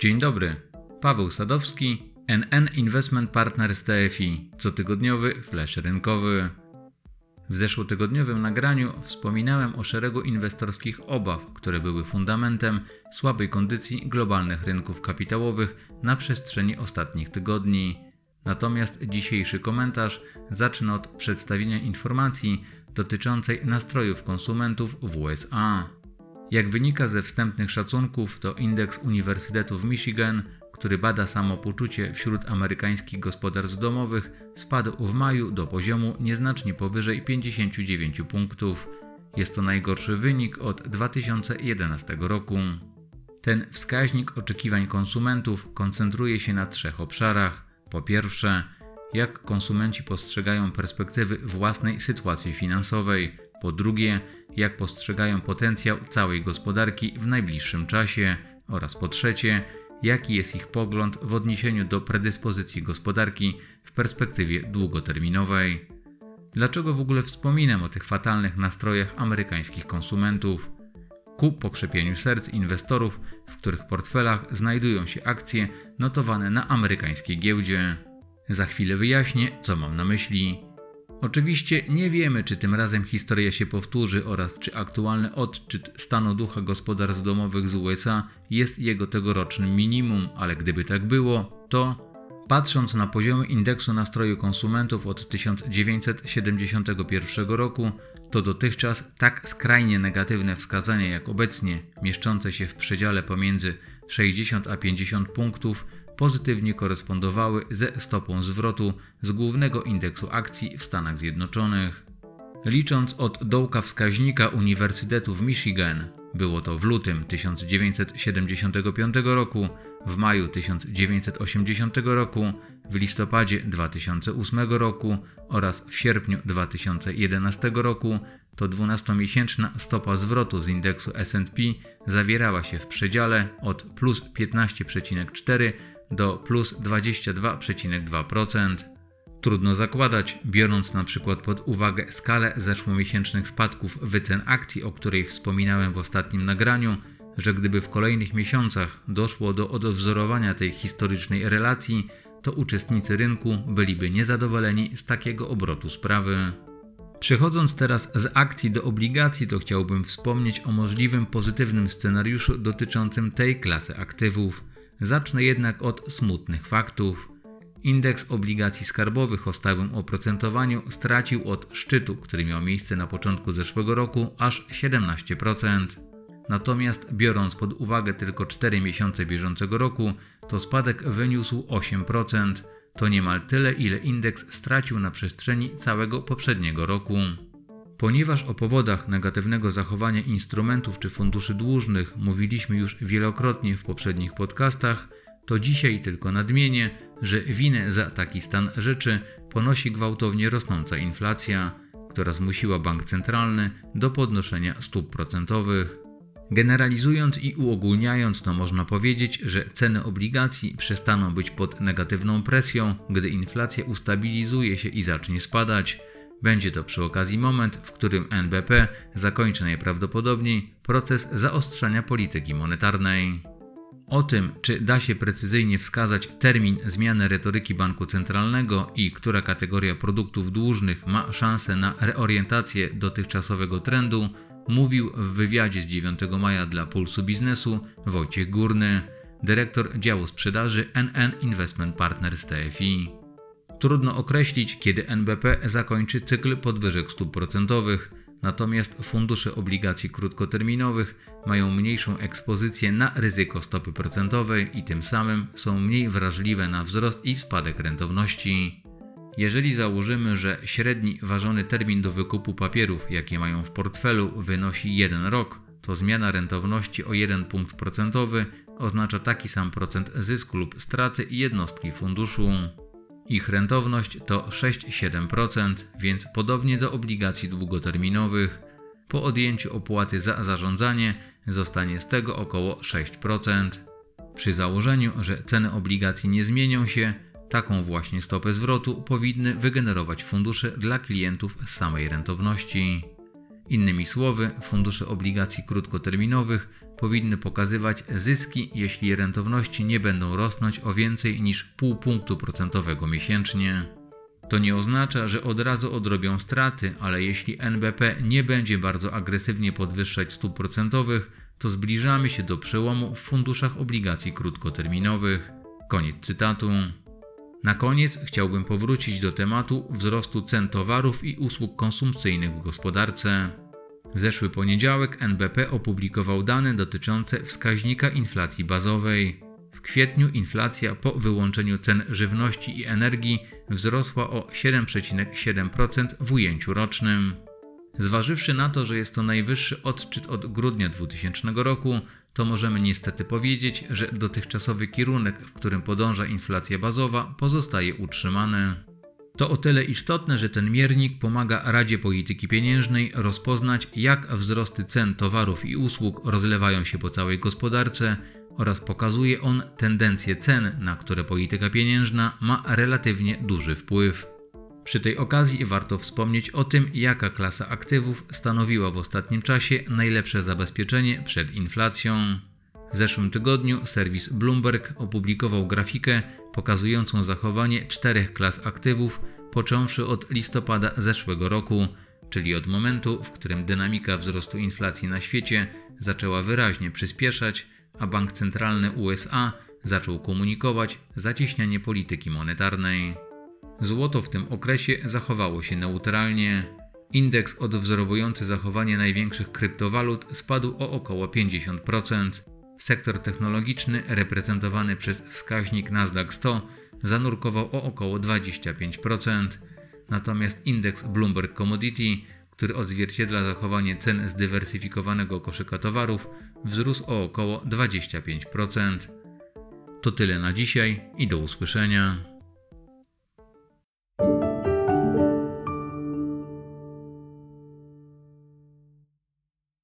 Dzień dobry, Paweł Sadowski, NN Investment Partners TFI, cotygodniowy flash rynkowy. W zeszłotygodniowym nagraniu wspominałem o szeregu inwestorskich obaw, które były fundamentem słabej kondycji globalnych rynków kapitałowych na przestrzeni ostatnich tygodni. Natomiast dzisiejszy komentarz zacznę od przedstawienia informacji dotyczącej nastrojów konsumentów w USA. Jak wynika ze wstępnych szacunków, to indeks Uniwersytetu w Michigan, który bada samopoczucie wśród amerykańskich gospodarstw domowych, spadł w maju do poziomu nieznacznie powyżej 59 punktów. Jest to najgorszy wynik od 2011 roku. Ten wskaźnik oczekiwań konsumentów koncentruje się na trzech obszarach. Po pierwsze, jak konsumenci postrzegają perspektywy własnej sytuacji finansowej. Po drugie, jak postrzegają potencjał całej gospodarki w najbliższym czasie. Oraz po trzecie, jaki jest ich pogląd w odniesieniu do predyspozycji gospodarki w perspektywie długoterminowej. Dlaczego w ogóle wspominam o tych fatalnych nastrojach amerykańskich konsumentów? Ku pokrzepieniu serc inwestorów, w których portfelach znajdują się akcje notowane na amerykańskiej giełdzie. Za chwilę wyjaśnię, co mam na myśli. Oczywiście nie wiemy, czy tym razem historia się powtórzy oraz czy aktualny odczyt stanu ducha gospodarstw domowych z USA jest jego tegorocznym minimum, ale gdyby tak było, to patrząc na poziomy indeksu nastroju konsumentów od 1971 roku, to dotychczas tak skrajnie negatywne wskazania jak obecnie, mieszczące się w przedziale pomiędzy 60 a 50 punktów, pozytywnie korespondowały ze stopą zwrotu z głównego indeksu akcji w Stanach Zjednoczonych. Licząc od dołka wskaźnika Uniwersytetu w Michigan, było to w lutym 1975 roku, w maju 1980 roku, w listopadzie 2008 roku oraz w sierpniu 2011 roku, to 12-miesięczna stopa zwrotu z indeksu SP zawierała się w przedziale od plus 15,4 do plus 22,2%. Trudno zakładać, biorąc na przykład pod uwagę skalę zeszłomiesięcznych spadków wycen akcji, o której wspominałem w ostatnim nagraniu, że gdyby w kolejnych miesiącach doszło do odwzorowania tej historycznej relacji, to uczestnicy rynku byliby niezadowoleni z takiego obrotu sprawy. Przechodząc teraz z akcji do obligacji, to chciałbym wspomnieć o możliwym pozytywnym scenariuszu dotyczącym tej klasy aktywów. Zacznę jednak od smutnych faktów. Indeks obligacji skarbowych o stałym oprocentowaniu stracił od szczytu, który miał miejsce na początku zeszłego roku, aż 17%. Natomiast biorąc pod uwagę tylko 4 miesiące bieżącego roku, to spadek wyniósł 8%. To niemal tyle, ile indeks stracił na przestrzeni całego poprzedniego roku. Ponieważ o powodach negatywnego zachowania instrumentów czy funduszy dłużnych mówiliśmy już wielokrotnie w poprzednich podcastach, to dzisiaj tylko nadmienię, że winę za taki stan rzeczy ponosi gwałtownie rosnąca inflacja, która zmusiła bank centralny do podnoszenia stóp procentowych. Generalizując i uogólniając, to można powiedzieć, że ceny obligacji przestaną być pod negatywną presją, gdy inflacja ustabilizuje się i zacznie spadać będzie to przy okazji moment, w którym NBP zakończy najprawdopodobniej proces zaostrzania polityki monetarnej. O tym, czy da się precyzyjnie wskazać termin zmiany retoryki banku centralnego i która kategoria produktów dłużnych ma szansę na reorientację dotychczasowego trendu, mówił w wywiadzie z 9 maja dla Pulsu Biznesu Wojciech Górny, dyrektor działu sprzedaży NN Investment Partners TFI. Trudno określić, kiedy NBP zakończy cykl podwyżek stóp procentowych, natomiast fundusze obligacji krótkoterminowych mają mniejszą ekspozycję na ryzyko stopy procentowej i tym samym są mniej wrażliwe na wzrost i spadek rentowności. Jeżeli założymy, że średni ważony termin do wykupu papierów, jakie mają w portfelu, wynosi 1 rok, to zmiana rentowności o 1 punkt procentowy oznacza taki sam procent zysku lub straty jednostki funduszu. Ich rentowność to 6-7%, więc podobnie do obligacji długoterminowych. Po odjęciu opłaty za zarządzanie zostanie z tego około 6%. Przy założeniu, że ceny obligacji nie zmienią się, taką właśnie stopę zwrotu powinny wygenerować fundusze dla klientów z samej rentowności. Innymi słowy, fundusze obligacji krótkoterminowych powinny pokazywać zyski, jeśli rentowności nie będą rosnąć o więcej niż pół punktu procentowego miesięcznie. To nie oznacza, że od razu odrobią straty, ale jeśli NBP nie będzie bardzo agresywnie podwyższać stóp procentowych, to zbliżamy się do przełomu w funduszach obligacji krótkoterminowych. Koniec cytatu. Na koniec chciałbym powrócić do tematu wzrostu cen towarów i usług konsumpcyjnych w gospodarce. W zeszły poniedziałek NBP opublikował dane dotyczące wskaźnika inflacji bazowej. W kwietniu inflacja po wyłączeniu cen żywności i energii wzrosła o 7,7% w ujęciu rocznym. Zważywszy na to, że jest to najwyższy odczyt od grudnia 2000 roku, to możemy niestety powiedzieć, że dotychczasowy kierunek, w którym podąża inflacja bazowa, pozostaje utrzymany. To o tyle istotne, że ten miernik pomaga Radzie Polityki Pieniężnej rozpoznać, jak wzrosty cen towarów i usług rozlewają się po całej gospodarce oraz pokazuje on tendencje cen, na które polityka pieniężna ma relatywnie duży wpływ. Przy tej okazji warto wspomnieć o tym, jaka klasa aktywów stanowiła w ostatnim czasie najlepsze zabezpieczenie przed inflacją. W zeszłym tygodniu serwis Bloomberg opublikował grafikę pokazującą zachowanie czterech klas aktywów, począwszy od listopada zeszłego roku, czyli od momentu, w którym dynamika wzrostu inflacji na świecie zaczęła wyraźnie przyspieszać, a bank centralny USA zaczął komunikować zacieśnianie polityki monetarnej. Złoto w tym okresie zachowało się neutralnie. Indeks odwzorowujący zachowanie największych kryptowalut spadł o około 50%. Sektor technologiczny, reprezentowany przez wskaźnik Nasdaq 100, zanurkował o około 25%. Natomiast indeks Bloomberg Commodity, który odzwierciedla zachowanie cen zdywersyfikowanego koszyka towarów, wzrósł o około 25%. To tyle na dzisiaj i do usłyszenia.